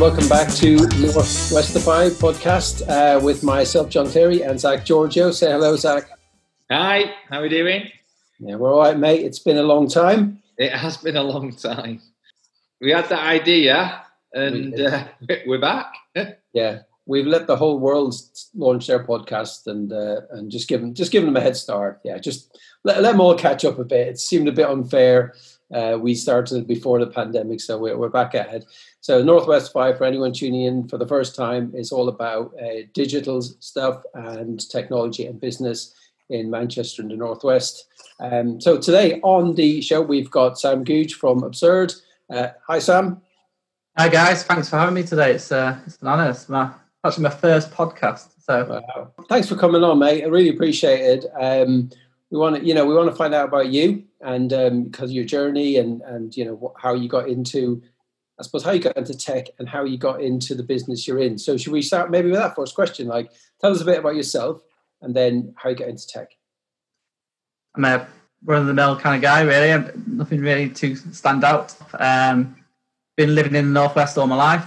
And welcome back to Northwestify podcast uh, with myself, John Terry, and Zach Giorgio. Say hello, Zach. Hi, how are we doing? Yeah, we're all right, mate. It's been a long time. It has been a long time. We had that idea, and we uh, we're back. yeah, we've let the whole world launch their podcast and uh, and just give them just give them a head start. Yeah, just let, let them all catch up a bit. It seemed a bit unfair. Uh, we started before the pandemic, so we're, we're back ahead. So Northwestify, for anyone tuning in for the first time, is all about uh, digital stuff and technology and business in Manchester and the Northwest. Um, so today on the show, we've got Sam Googe from Absurd. Uh, hi, Sam. Hi, guys. Thanks for having me today. It's, uh, it's an honour. It's my, actually my first podcast. So wow. thanks for coming on, mate. I really appreciate it. Um, we want to, you know, we want to find out about you and because um, your journey and and you know how you got into I suppose how you got into tech and how you got into the business you're in. So should we start maybe with that first question? Like, tell us a bit about yourself and then how you got into tech. I'm a run of the mill kind of guy, really. Nothing really to stand out. Um, been living in the northwest all my life,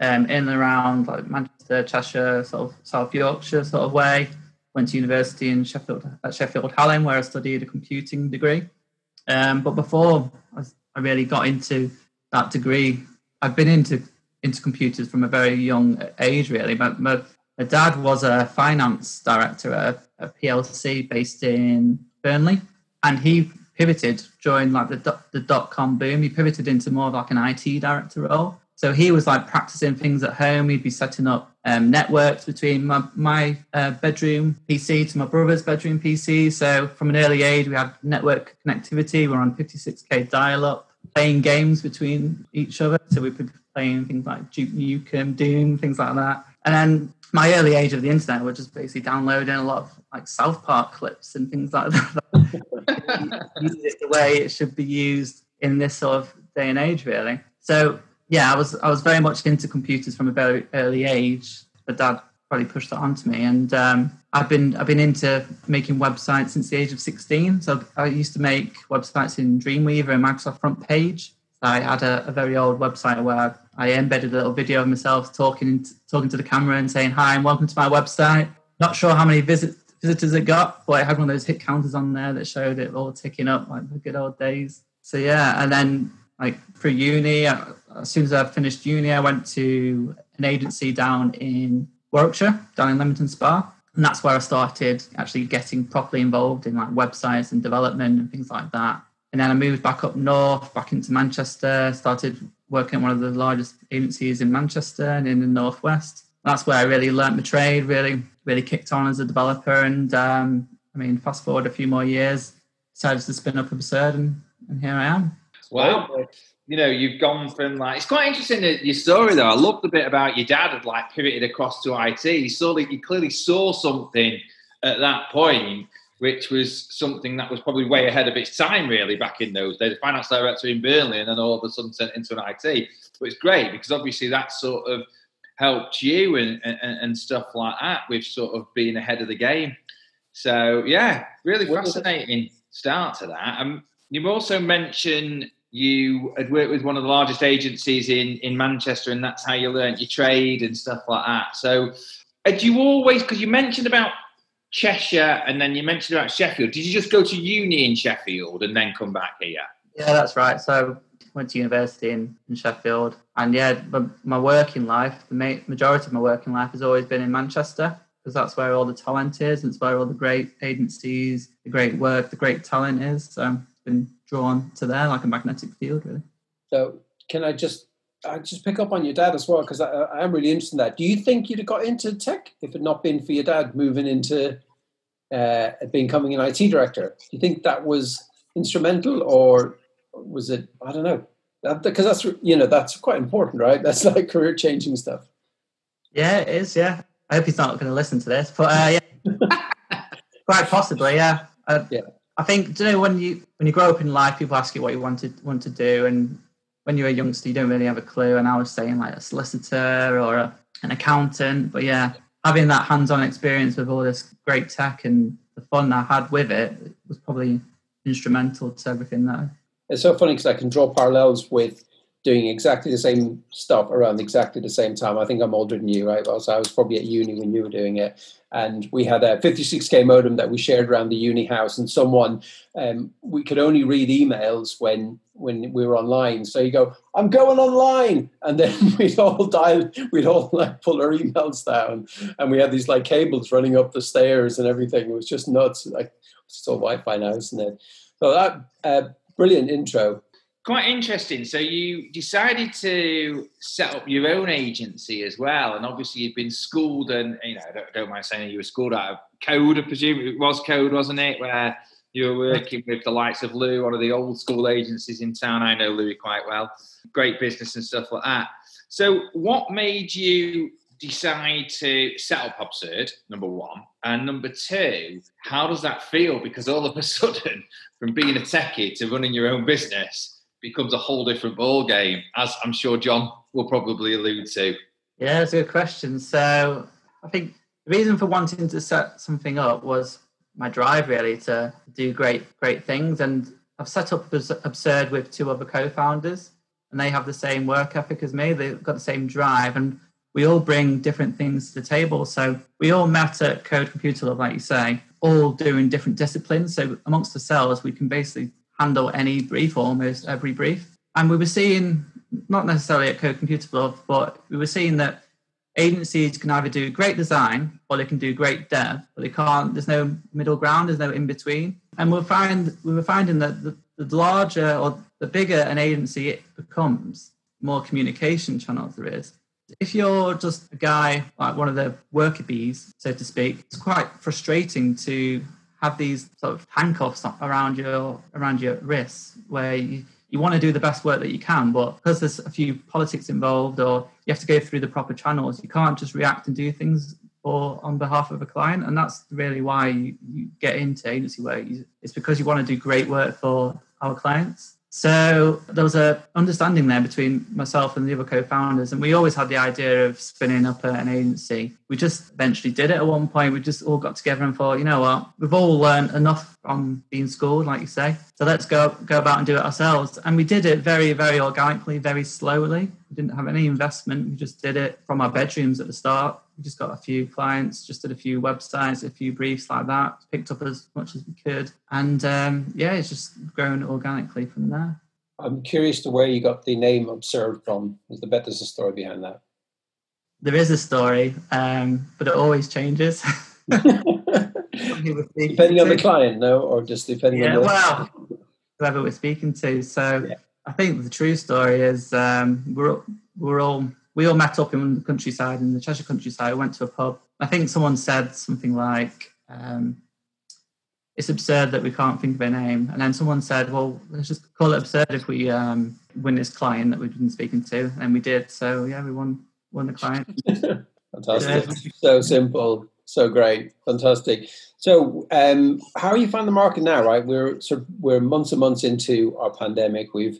um, in and around like Manchester, Cheshire, sort of South Yorkshire sort of way. Went to university in Sheffield at Sheffield Hallam, where I studied a computing degree. Um, but before I really got into that degree. I've been into into computers from a very young age. Really, my, my, my dad was a finance director at a, PLC based in Burnley, and he pivoted during like the the dot com boom. He pivoted into more of like an IT director role. So he was like practicing things at home. He'd be setting up um, networks between my, my uh, bedroom PC to my brother's bedroom PC. So from an early age, we had network connectivity. We're on 56k dial up playing games between each other. So we'd be playing things like Duke Nukem, Doom, things like that. And then my early age of the internet was just basically downloading a lot of like South Park clips and things like that. Use it the way it should be used in this sort of day and age, really. So yeah, I was I was very much into computers from a very early age. My dad probably pushed that onto me, and um, I've been I've been into making websites since the age of 16. So I used to make websites in Dreamweaver and Microsoft Front Page. I had a, a, very old website where I embedded a little video of myself talking talking to the camera and saying hi and welcome to my website. Not sure how many visit, visitors it got, but I had one of those hit counters on there that showed it all ticking up like the good old days. So yeah, and then like for uni, as soon as I finished uni, I went to an agency down in Warwickshire, down in Leamington Spa and that's where I started actually getting properly involved in like websites and development and things like that. And then I moved back up north, back into Manchester, started working at one of the largest agencies in Manchester and in the northwest. That's where I really learnt my trade, really, really kicked on as a developer. And um, I mean, fast forward a few more years, decided to spin up Absurd, and, and here I am. Wow you know, you've gone from like it's quite interesting that your story though. I love the bit about your dad had like pivoted across to IT. He saw that you clearly saw something at that point, which was something that was probably way ahead of its time, really, back in those days. The finance director in Burnley, and then all of a sudden sent into an IT. But it's great because obviously that sort of helped you and, and, and stuff like that with sort of being ahead of the game. So yeah, really fascinating start to that. Um, you've also mentioned you had worked with one of the largest agencies in in Manchester, and that's how you learnt your trade and stuff like that. So, had you always because you mentioned about Cheshire and then you mentioned about Sheffield? Did you just go to uni in Sheffield and then come back here? Yeah, that's right. So went to university in, in Sheffield, and yeah, my, my working life, the ma- majority of my working life has always been in Manchester because that's where all the talent is. And it's where all the great agencies, the great work, the great talent is. So been drawn to there like a magnetic field, really. So, can I just I just pick up on your dad as well because I, I, am really interested in that. Do you think you'd have got into tech if it not been for your dad moving into uh, becoming an IT director? Do you think that was instrumental, or was it? I don't know. Because that's you know that's quite important, right? That's like career changing stuff. Yeah, it is. Yeah, I hope he's not going to listen to this, but uh, yeah, quite possibly. Yeah, uh, yeah. I think you know when you when you grow up in life, people ask you what you want to want to do, and when you're a youngster, you don't really have a clue. And I was saying like a solicitor or a, an accountant, but yeah, having that hands-on experience with all this great tech and the fun I had with it was probably instrumental to everything that. It's so funny because I can draw parallels with doing exactly the same stuff around exactly the same time. I think I'm older than you, right? Well, So I was probably at uni when you were doing it. And we had a 56k modem that we shared around the uni house, and someone um, we could only read emails when when we were online. So you go, I'm going online, and then we'd all dial, we'd all like pull our emails down, and we had these like cables running up the stairs and everything. It was just nuts. Like it's all Wi-Fi now, isn't it? So that uh, brilliant intro quite interesting. So you decided to set up your own agency as well, and obviously you've been schooled, and you know, don't, don't mind saying you were schooled out of code. I presume it was code, wasn't it? Where you were working with the likes of Lou, one of the old school agencies in town. I know Louis quite well. Great business and stuff like that. So, what made you decide to set up Absurd, number one? And number two, how does that feel? Because all of a sudden, from being a techie to running your own business, becomes a whole different ball game, as I'm sure John will probably allude to. Yeah, that's a good question. So I think the reason for wanting to set something up was my drive really to do great, great things. And I've set up Absurd with two other co-founders, and they have the same work ethic as me. They've got the same drive, and we all bring different things to the table. So we all met at Code Computer Love, like you say, all doing different disciplines. So amongst ourselves, we can basically handle any brief, almost every brief. And we were seeing, not necessarily at Code Computer Love, but we were seeing that agencies can either do great design or they can do great dev, but they can't, there's no middle ground, there's no in between. And we'll find, we were finding that the, the larger or the bigger an agency it becomes, more communication channels there is. If you're just a guy like one of the worker bees, so to speak, it's quite frustrating to have these sort of handcuffs around your around your wrists where you, you want to do the best work that you can, but because there's a few politics involved or you have to go through the proper channels, you can't just react and do things for on behalf of a client. And that's really why you, you get into agency work. It's because you want to do great work for our clients. So there was a understanding there between myself and the other co-founders, and we always had the idea of spinning up an agency. We just eventually did it at one point. We just all got together and thought, you know what, we've all learned enough from being schooled, like you say. So let's go go about and do it ourselves. And we did it very, very organically, very slowly. We didn't have any investment. We just did it from our bedrooms at the start we just got a few clients, just did a few websites, a few briefs like that, picked up as much as we could. And um, yeah, it's just grown organically from there. I'm curious to where you got the name Absurd from. Is the bet there's a story behind that? There is a story, um, but it always changes. depending on the client, no, or just depending yeah, on the well, whoever we're speaking to. So yeah. I think the true story is um, we're we're all we all met up in the countryside, in the Cheshire countryside. went to a pub. I think someone said something like, um, "It's absurd that we can't think of a name." And then someone said, "Well, let's just call it absurd if we um, win this client that we've been speaking to." And we did. So yeah, we won won the client. Fantastic. so simple. So great. Fantastic. So, um, how you find the market now? Right, we're sort of we're months and months into our pandemic. We've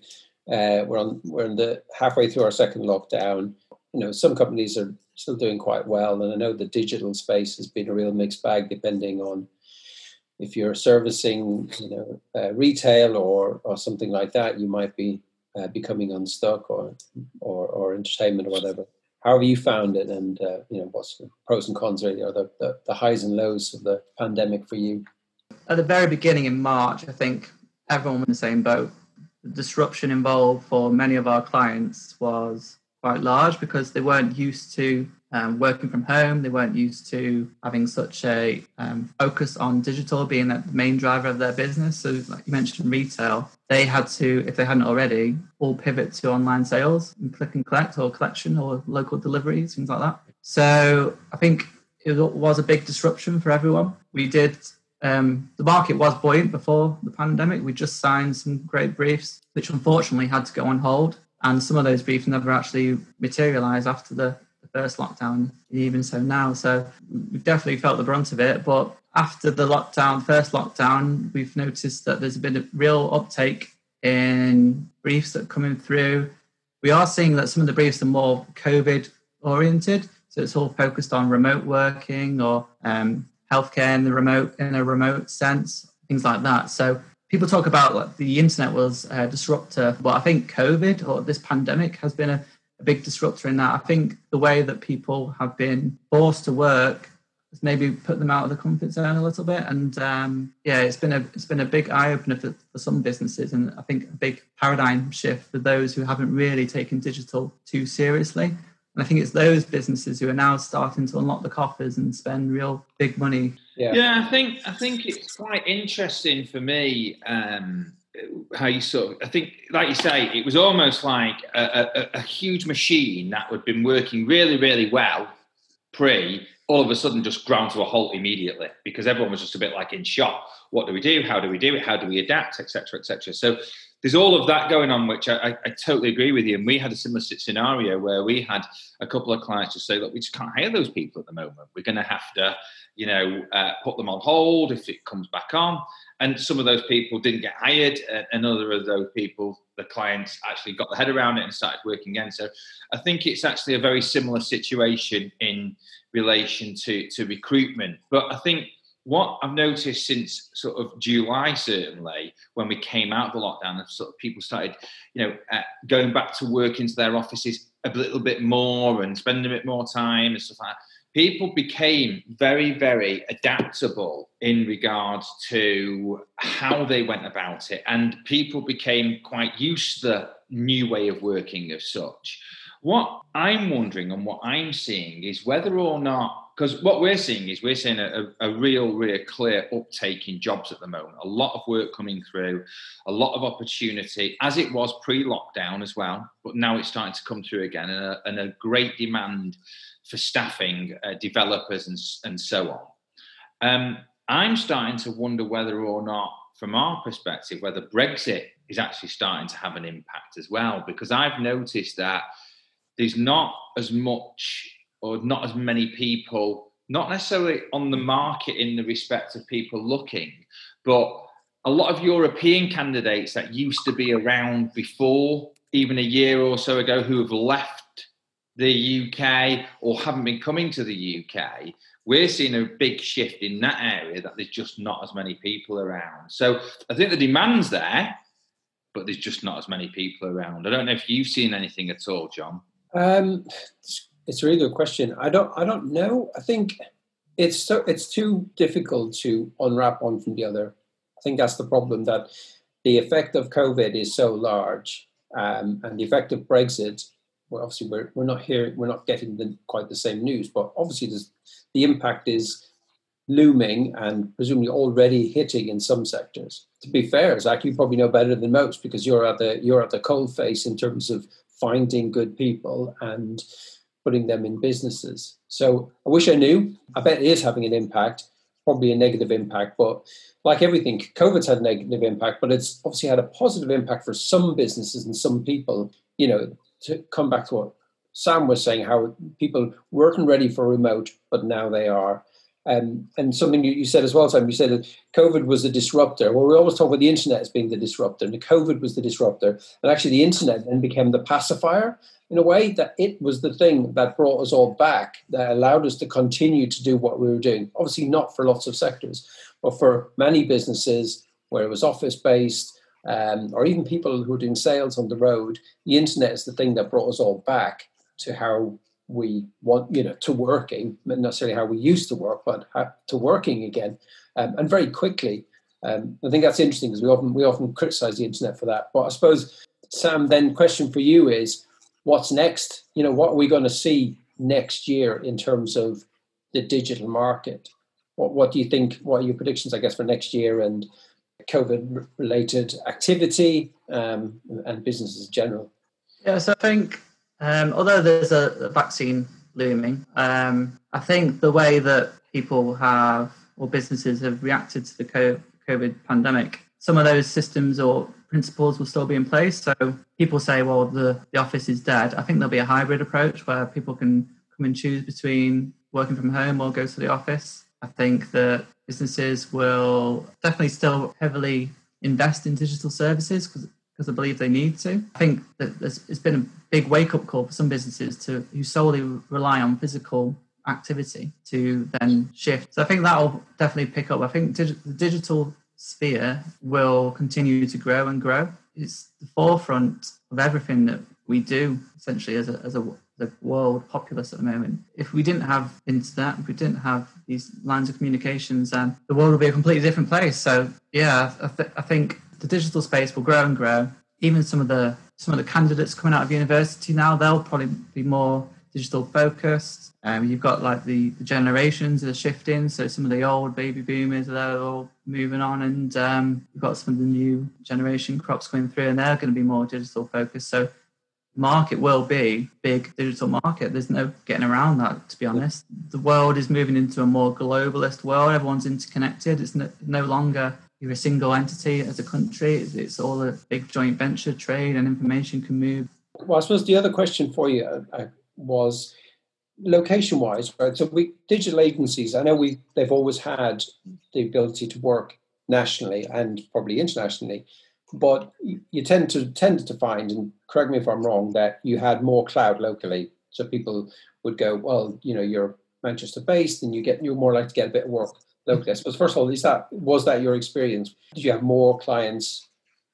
uh, we're on we're in the halfway through our second lockdown. You know, some companies are still doing quite well, and I know the digital space has been a real mixed bag depending on if you're servicing, you know, uh, retail or or something like that. You might be uh, becoming unstuck or, or or entertainment or whatever. How have you found it, and uh, you know, what's the pros and cons really, or the, the the highs and lows of the pandemic for you? At the very beginning in March, I think everyone was in the same boat the disruption involved for many of our clients was quite large because they weren't used to um, working from home. They weren't used to having such a um, focus on digital being the main driver of their business. So, like you mentioned, retail, they had to, if they hadn't already, all pivot to online sales and click and collect or collection or local deliveries, things like that. So, I think it was a big disruption for everyone. We did um, the market was buoyant before the pandemic. We just signed some great briefs, which unfortunately had to go on hold. And some of those briefs never actually materialized after the, the first lockdown, even so now. So we've definitely felt the brunt of it. But after the lockdown, first lockdown, we've noticed that there's been a real uptake in briefs that are coming through. We are seeing that some of the briefs are more COVID oriented. So it's all focused on remote working or um, healthcare in the remote in a remote sense, things like that. So people talk about like, the internet was a disruptor, but I think COVID or this pandemic has been a, a big disruptor in that. I think the way that people have been forced to work has maybe put them out of the comfort zone a little bit. And um, yeah, it's been a it's been a big eye opener for, for some businesses, and I think a big paradigm shift for those who haven't really taken digital too seriously. And I think it's those businesses who are now starting to unlock the coffers and spend real big money. Yeah, yeah I think I think it's quite interesting for me. Um, how you sort of, I think, like you say, it was almost like a, a, a huge machine that had been working really, really well pre, all of a sudden just ground to a halt immediately because everyone was just a bit like in shock. What do we do? How do we do it? How do we adapt, etc., etc. So there's all of that going on, which I, I, I, totally agree with you. And we had a similar scenario where we had a couple of clients just say, look, we just can't hire those people at the moment. We're going to have to, you know, uh, put them on hold if it comes back on. And some of those people didn't get hired, and other of those people, the clients actually got the head around it and started working again. So I think it's actually a very similar situation in relation to, to recruitment. But I think what I've noticed since sort of July, certainly when we came out of the lockdown, and sort of people started, you know, uh, going back to work into their offices a little bit more and spending a bit more time and stuff like that. People became very, very adaptable in regards to how they went about it, and people became quite used to the new way of working as such. What I'm wondering and what I'm seeing is whether or not because what we're seeing is we're seeing a, a, real, real clear uptake in jobs at the moment. A lot of work coming through, a lot of opportunity, as it was pre-lockdown as well. But now it's starting to come through again, and a, and a great demand for staffing, uh, developers, and, and so on. Um, I'm starting to wonder whether or not, from our perspective, whether Brexit is actually starting to have an impact as well, because I've noticed that there's not as much or not as many people, not necessarily on the market in the respect of people looking, but a lot of European candidates that used to be around before, even a year or so ago, who have left the UK or haven't been coming to the UK, we're seeing a big shift in that area that there's just not as many people around. So I think the demand's there, but there's just not as many people around. I don't know if you've seen anything at all, John. Um, it's a really good question. I don't I don't know. I think it's so it's too difficult to unwrap one from the other. I think that's the problem that the effect of COVID is so large, um, and the effect of Brexit. Well, obviously, we're we're not here. We're not getting the, quite the same news, but obviously, the impact is looming and presumably already hitting in some sectors. To be fair, Zach, you probably know better than most because you're at the you're at the cold face in terms of finding good people and putting them in businesses. So I wish I knew. I bet it is having an impact, probably a negative impact, but like everything, COVID's had a negative impact, but it's obviously had a positive impact for some businesses and some people. You know, to come back to what Sam was saying, how people weren't ready for remote, but now they are. Um, and something you, said as well, Sam, you said that COVID was a disruptor. Well, we always talk about the internet as being the disruptor, and COVID was the disruptor. And actually, the internet then became the pacifier in a way that it was the thing that brought us all back, that allowed us to continue to do what we were doing. Obviously, not for lots of sectors, but for many businesses where it was office based, um, or even people who are doing sales on the road, the internet is the thing that brought us all back to how we want, you know, to working, not necessarily how we used to work, but to working again, um, and very quickly. Um, I think that's interesting because we often we often criticize the internet for that. But I suppose, Sam, then question for you is, what's next? You know, what are we going to see next year in terms of the digital market? What, what do you think? What are your predictions, I guess, for next year and COVID related activity um, and businesses in general? Yes, I think um, although there's a vaccine looming, um, I think the way that people have or businesses have reacted to the COVID pandemic, some of those systems or principles will still be in place. So people say, well, the, the office is dead. I think there'll be a hybrid approach where people can come and choose between working from home or go to the office. I think that businesses will definitely still heavily invest in digital services because because I believe they need to. I think that it's been a big wake up call for some businesses to who solely rely on physical activity to then shift. So I think that will definitely pick up. I think dig- the digital sphere will continue to grow and grow. It's the forefront of everything that we do, essentially, as a, as a the world populace at the moment. If we didn't have internet, if we didn't have these lines of communications, the world would be a completely different place. So yeah, I, th- I think the digital space will grow and grow. Even some of the some of the candidates coming out of university now, they'll probably be more digital focused. Um, you've got like the, the generations are shifting. So some of the old baby boomers, they're all moving on, and um, you've got some of the new generation crops coming through, and they're going to be more digital focused. So market will be big digital market. There's no getting around that, to be honest. The world is moving into a more globalist world. Everyone's interconnected. It's no, no longer you're a single entity as a country. It's, it's, all a big joint venture trade, and information can move. Well, I suppose the other question for you uh, was location-wise, right? So we digital agencies. I know we they've always had the ability to work nationally and probably internationally, but you tend to tend to find, and correct me if I'm wrong, that you had more cloud locally. So people would go, well, you know, you're Manchester based, and you get you're more likely to get a bit of work locally. I suppose first of all, is that was that your experience? Did you have more clients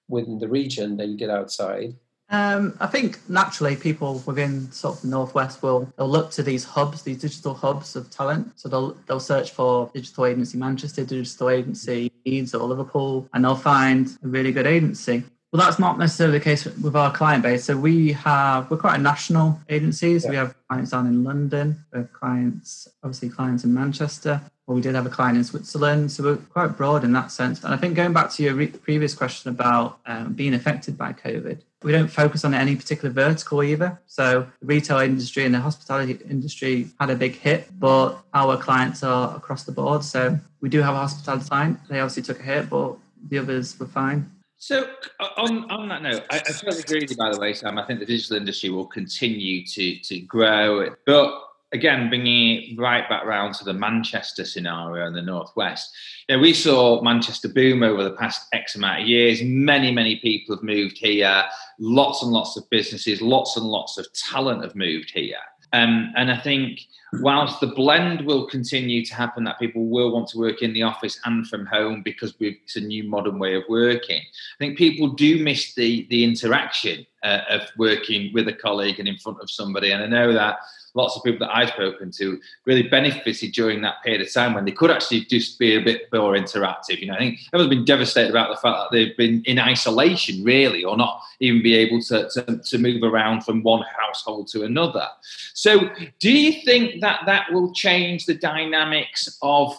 within the region than you did outside? Um, I think naturally people within sort of the northwest will they'll look to these hubs, these digital hubs of talent. So they'll they'll search for digital agency Manchester, digital agency Leeds or Liverpool, and they'll find a really good agency. Well, that's not necessarily the case with our client base. So we have we're quite a national agency. So yeah. we have clients down in London, we have clients obviously clients in Manchester, well, we did have a client in Switzerland, so we're quite broad in that sense. And I think going back to your re- previous question about um, being affected by COVID, we don't focus on any particular vertical either. So the retail industry and the hospitality industry had a big hit, but our clients are across the board. So we do have a hospitality client. They obviously took a hit, but the others were fine. So uh, on, on that note, I, I totally agree with you. By the way, Sam, I think the digital industry will continue to to grow, but again, bringing it right back round to the Manchester scenario in the Northwest, you know, we saw Manchester boom over the past X amount of years. Many, many people have moved here. Lots and lots of businesses, lots and lots of talent have moved here. Um, and I think whilst the blend will continue to happen, that people will want to work in the office and from home because it's a new modern way of working. I think people do miss the the interaction uh, of working with a colleague and in front of somebody. And I know that lots of people that I've spoken to really benefited during that period of time when they could actually just be a bit more interactive. You know, I think everyone's been devastated about the fact that they've been in isolation, really, or not even be able to, to, to move around from one household to another. So, do you think that that will change the dynamics of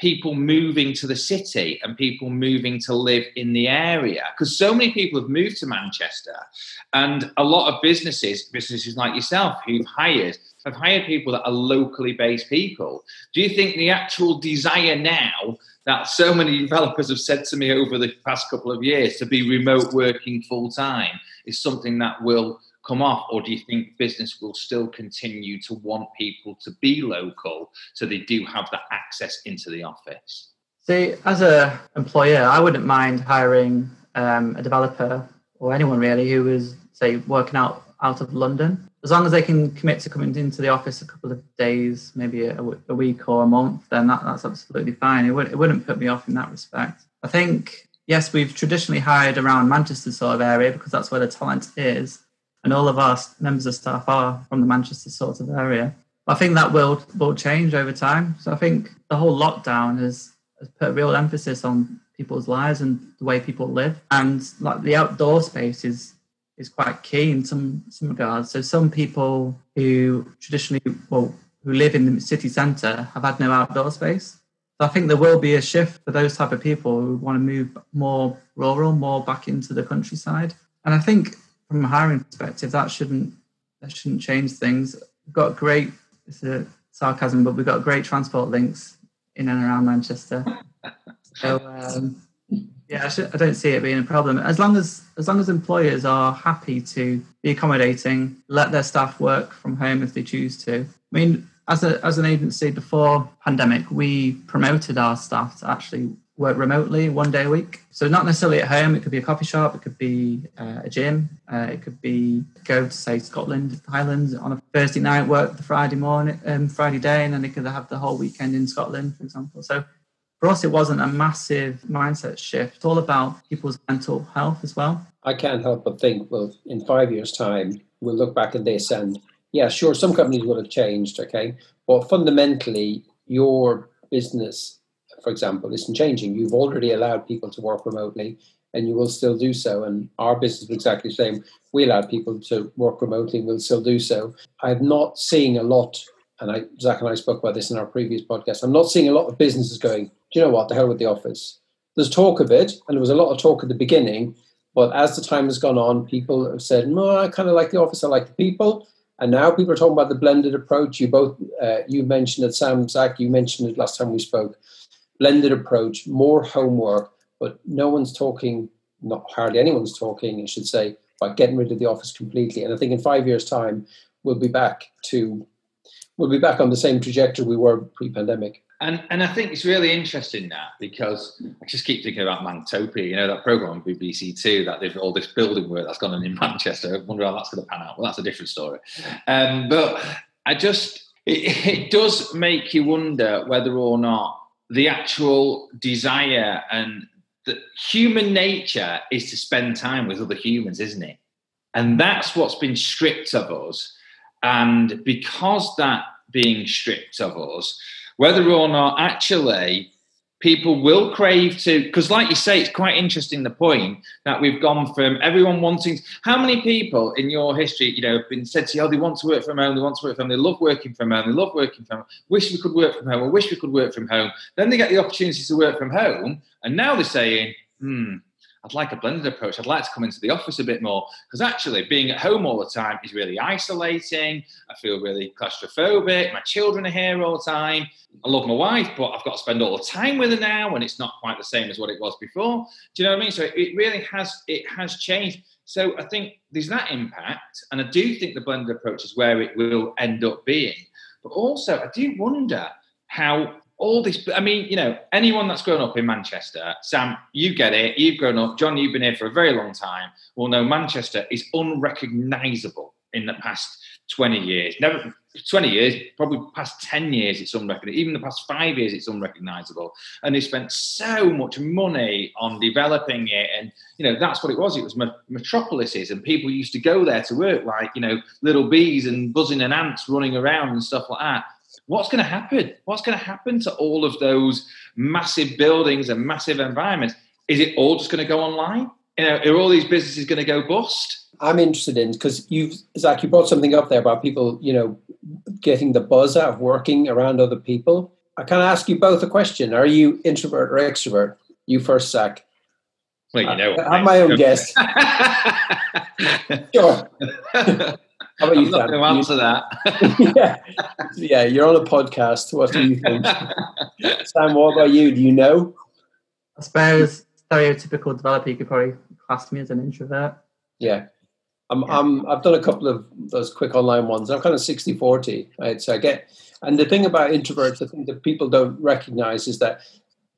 people moving to the city and people moving to live in the area because so many people have moved to Manchester and a lot of businesses businesses like yourself who've hired have hired people that are locally based people. Do you think the actual desire now that so many developers have said to me over the past couple of years to be remote working full time is something that will come off, or do you think business will still continue to want people to be local so they do have that access into the office? See, as a employer, I wouldn't mind hiring um, a developer or anyone really who is, say, working out out of London, as long as they can commit to coming into the office a couple of days, maybe a, a week or a month, then that, that's absolutely fine. It, would, it wouldn't put me off in that respect. I think yes, we've traditionally hired around Manchester sort of area because that's where the talent is and all of our members of staff are from the Manchester sort of area. I think that will will change over time. So I think the whole lockdown has, has put a real emphasis on people's lives and the way people live, and like the outdoor space is is quite key in some some regards. So some people who traditionally well who live in the city centre have had no outdoor space. So I think there will be a shift for those type of people who want to move more rural, more back into the countryside. And I think from a hiring perspective, that shouldn't that shouldn't change things. We've got great. It's a sarcasm, but we've got great transport links in and around Manchester. so um, yeah, I, should, I, don't see it being a problem as long as as long as employers are happy to be accommodating, let their staff work from home if they choose to. I mean, as a as an agency before pandemic, we promoted our staff to actually work remotely one day a week. So not necessarily at home. It could be a coffee shop. It could be uh, a gym. Uh, it could be go to say Scotland, Highlands on a Thursday night, work the Friday morning, um, Friday day, and then they could have the whole weekend in Scotland, for example. So for us, it wasn't a massive mindset shift. It's all about people's mental health as well. I can't help but think, well, in five years' time, we'll look back at this and, yeah, sure, some companies will have changed, okay? But fundamentally, your business, for example, isn't changing. You've already allowed people to work remotely and you will still do so. And our business is exactly the same. We allow people to work remotely and we'll still do so. I'm not seeing a lot, and I, Zach and I spoke about this in our previous podcast, I'm not seeing a lot of businesses going, do you know what, the hell with the office. There's talk of it, and there was a lot of talk at the beginning, but as the time has gone on, people have said, no, I kind of like the office, I like the people. And now people are talking about the blended approach. You both, uh, you mentioned it, Sam, Zach, you mentioned it last time we spoke. Blended approach, more homework, but no one's talking, not hardly anyone's talking, I should say, about getting rid of the office completely. And I think in five years' time, we'll be back to we'll be back on the same trajectory we were pre-pandemic. And and I think it's really interesting that because I just keep thinking about Manctopia, you know, that program on BBC Two that they've all this building work that's gone on in Manchester. I wonder how that's going to pan out. Well, that's a different story. Um, but I just it, it does make you wonder whether or not the actual desire and that human nature is to spend time with other humans, isn't it? And that's what's been stripped of us. And because that being stripped of us, whether or not actually people will crave to because like you say it's quite interesting the point that we've gone from everyone wanting how many people in your history you know have been said to you oh they want to work from home they want to work from home they love working from home they love working from home wish we could work from home or wish we could work from home. Then they get the opportunity to work from home and now they're saying hmm I'd like a blended approach. I'd like to come into the office a bit more because actually being at home all the time is really isolating. I feel really claustrophobic. My children are here all the time. I love my wife, but I've got to spend all the time with her now, and it's not quite the same as what it was before. Do you know what I mean? So it really has it has changed. So I think there's that impact, and I do think the blended approach is where it will end up being. But also, I do wonder how all this. I mean, you know, anyone that's grown up in Manchester, Sam, you get it. You've grown up. John, you've been here for a very long time. Well, no, Manchester is unrecognisable in the past 20 years. Never 20 years, probably past 10 years, it's unrecognizable. Even the past five years, it's unrecognizable. And they spent so much money on developing it. And, you know, that's what it was. It was metropolises, and people used to go there to work like, you know, little bees and buzzing and ants running around and stuff like that what's going to happen? What's going to happen to all of those massive buildings and massive environments? Is it all just going to go online? You know, are all these businesses going to go bust? I'm interested in because you, Zach, you brought something up there about people, you know, getting the buzz out of working around other people. I kind of ask you both a question: Are you introvert or extrovert? You first, Zach. Well, you know, I have my own guess. sure. How about I'm you, not Sam? going to answer that. yeah. yeah, you're on a podcast. What do you think? Sam, what about you? Do you know? I suppose stereotypical developer, you could probably class me as an introvert. Yeah. I'm, yeah. I'm, I've done a couple of those quick online ones. I'm kind of 60 40. Right? So I get, and the thing about introverts, I think that people don't recognize is that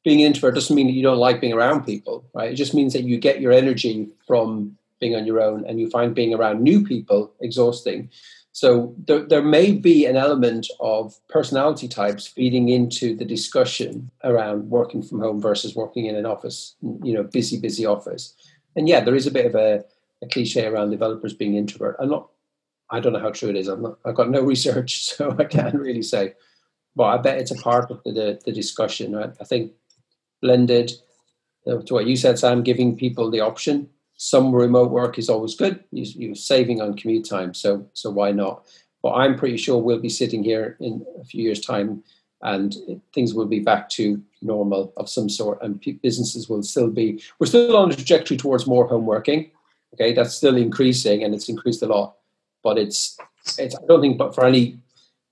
being an introvert doesn't mean that you don't like being around people, right? It just means that you get your energy from being on your own and you find being around new people exhausting. So there, there may be an element of personality types feeding into the discussion around working from home versus working in an office, you know, busy, busy office. And yeah, there is a bit of a, a cliche around developers being introvert. I'm not, I don't know how true it is. I'm not, I've got no research, so I can't really say. But I bet it's a part of the, the, discussion. Right? I think blended, know, to what you said, Sam, giving people the option some remote work is always good. You, are saving on commute time, so so why not? But I'm pretty sure we'll be sitting here in a few years' time, and things will be back to normal of some sort, and businesses will still be. We're still on a trajectory towards more home working. Okay, that's still increasing, and it's increased a lot. But it's it's. I don't think, but for any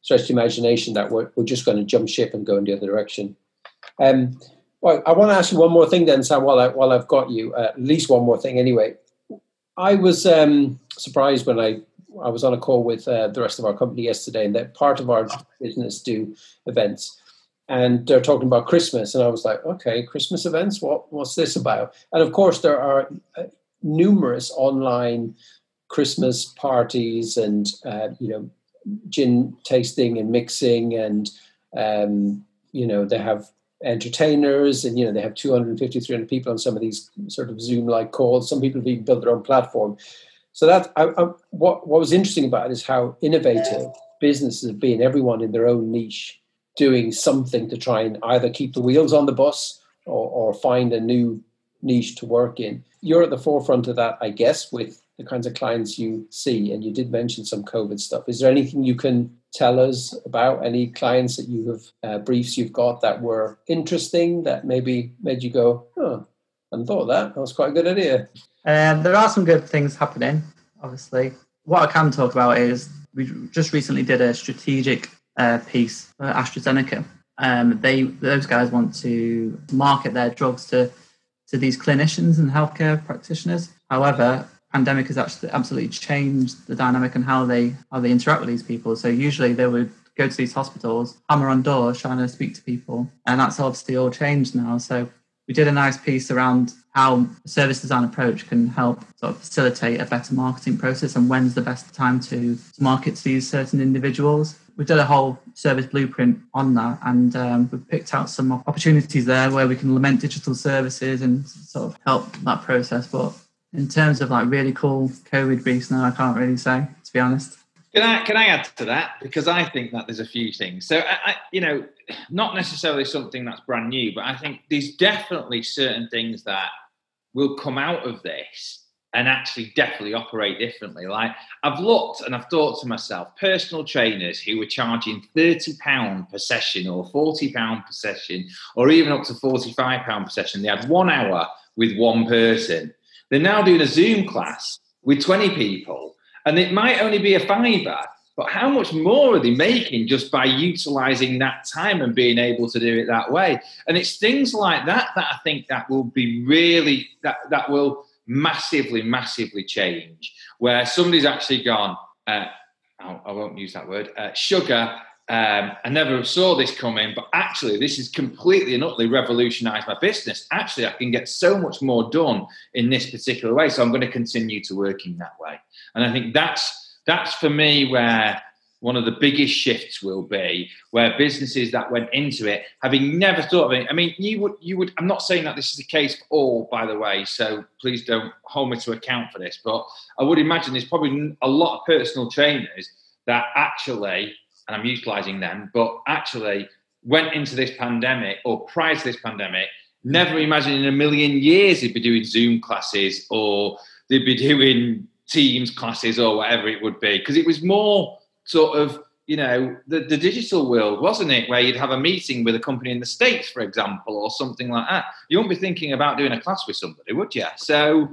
stretch of imagination, that we're, we're just going to jump ship and go in the other direction. Um, well, I want to ask you one more thing then, Sam, while, I, while I've got you, uh, at least one more thing anyway. I was um, surprised when I, I was on a call with uh, the rest of our company yesterday, and that part of our business do events. And they're talking about Christmas, and I was like, okay, Christmas events? What, what's this about? And of course, there are uh, numerous online Christmas parties and, uh, you know, gin tasting and mixing, and, um, you know, they have entertainers and you know they have 250 300 people on some of these sort of zoom like calls. Some people have even built their own platform. So that I, I, what what was interesting about it is how innovative businesses have been everyone in their own niche doing something to try and either keep the wheels on the bus or, or find a new niche to work in. You're at the forefront of that i guess with the kinds of clients you see. And you did mention some covid stuff. Is there anything you can tell us about any clients that you have uh, briefs you've got that were interesting that maybe made you go, oh, hadn't thought that. That was quite a good idea. Um, there are some good things happening, obviously. What I can talk about is we just recently did a strategic uh, piece for AstraZeneca. Um, they those guys want to market their drugs to to these clinicians and healthcare practitioners. However, pandemic has actually absolutely changed the dynamic and how they how they interact with these people. So usually they would go to these hospitals, hammer on doors, trying to speak to people, and that's obviously all changed now. So we did a nice piece around how service design approach can help sort of facilitate a better marketing process and when's the best time to, market to these certain individuals. We did a whole service blueprint on that, and um, we picked out some opportunities there where we can lament digital services and sort of help that process. But in terms of like really cool COVID briefs now, I can't really say, to be honest. Can I can I add to that because I think that there's a few things. So I, I, you know, not necessarily something that's brand new, but I think there's definitely certain things that will come out of this and actually definitely operate differently. Like I've looked and I've thought to myself, personal trainers who were charging thirty pound per session or forty pound per session, or even up to forty five pound per session. They had one hour with one person they're now doing a Zoom class with 20 people, and it might only be a fiver, but how much more are they making just by utilizing that time and being able to do it that way? And it's things like that that I think that will be really that that will massively, massively change. Where somebody's actually gone, uh, I won't use that word, uh, sugar um, I never saw this coming, but actually, this has completely and utterly revolutionized my business. Actually, I can get so much more done in this particular way. So I'm going to continue to work in that way. And I think that's that's for me where one of the biggest shifts will be where businesses that went into it having never thought of it i mean you would you would i'm not saying that this is the case for all by the way so please don't hold me to account for this but i would imagine there's probably a lot of personal trainers that actually and I'm utilizing them, but actually went into this pandemic or prior to this pandemic, never imagined in a million years they'd be doing Zoom classes or they'd be doing Teams classes or whatever it would be. Because it was more sort of, you know, the, the digital world, wasn't it? Where you'd have a meeting with a company in the States, for example, or something like that. You wouldn't be thinking about doing a class with somebody, would you? So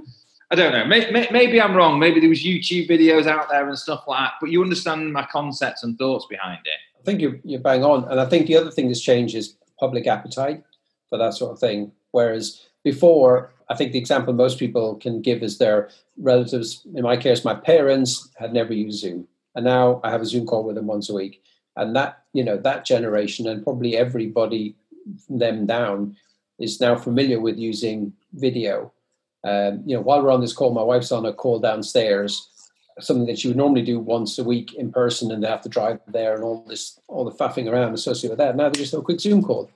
I don't know. Maybe, maybe, I'm wrong. Maybe there was YouTube videos out there and stuff like that. But you understand my concepts and thoughts behind it. I think you're, you're bang on. And I think the other thing that's changed is public appetite for that sort of thing. Whereas before, I think the example most people can give is their relatives. In my case, my parents had never used Zoom, and now I have a Zoom call with them once a week. And that you know that generation and probably everybody from them down is now familiar with using video um, you know, while we're on this call, my wife's on a call downstairs, something that she would normally do once a week in person, and they have to drive there and all this, all the faffing around associated with that. Now they just have a quick Zoom call,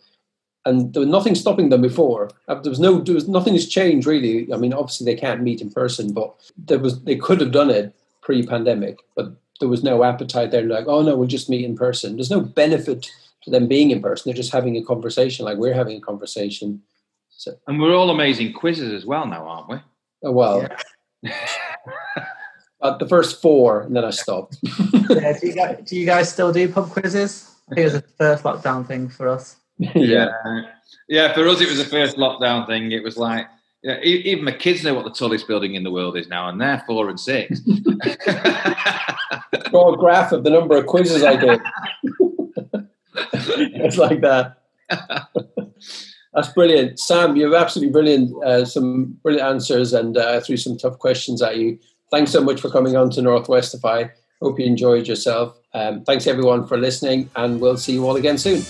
and there was nothing stopping them before. Uh, there was no, there was nothing has changed really. I mean, obviously they can't meet in person, but there was they could have done it pre-pandemic, but there was no appetite there. Like, oh no, we'll just meet in person. There's no benefit to them being in person. They're just having a conversation, like we're having a conversation so, and we're all amazing quizzes as well now, aren't we? Oh, well, yeah. uh, the first four, and then I stopped. yeah, do, you guys, do you guys still do pub quizzes? I think it was the first lockdown thing for us. yeah, yeah. For us, it was the first lockdown thing. It was like yeah, even my kids know what the tallest building in the world is now, and they're four and six. Draw a graph of the number of quizzes I did. it's like that. That's brilliant, Sam. You have absolutely brilliant, uh, some brilliant answers, and uh, threw some tough questions at you. Thanks so much for coming on to Northwestify. Hope you enjoyed yourself. Um, thanks everyone for listening, and we'll see you all again soon.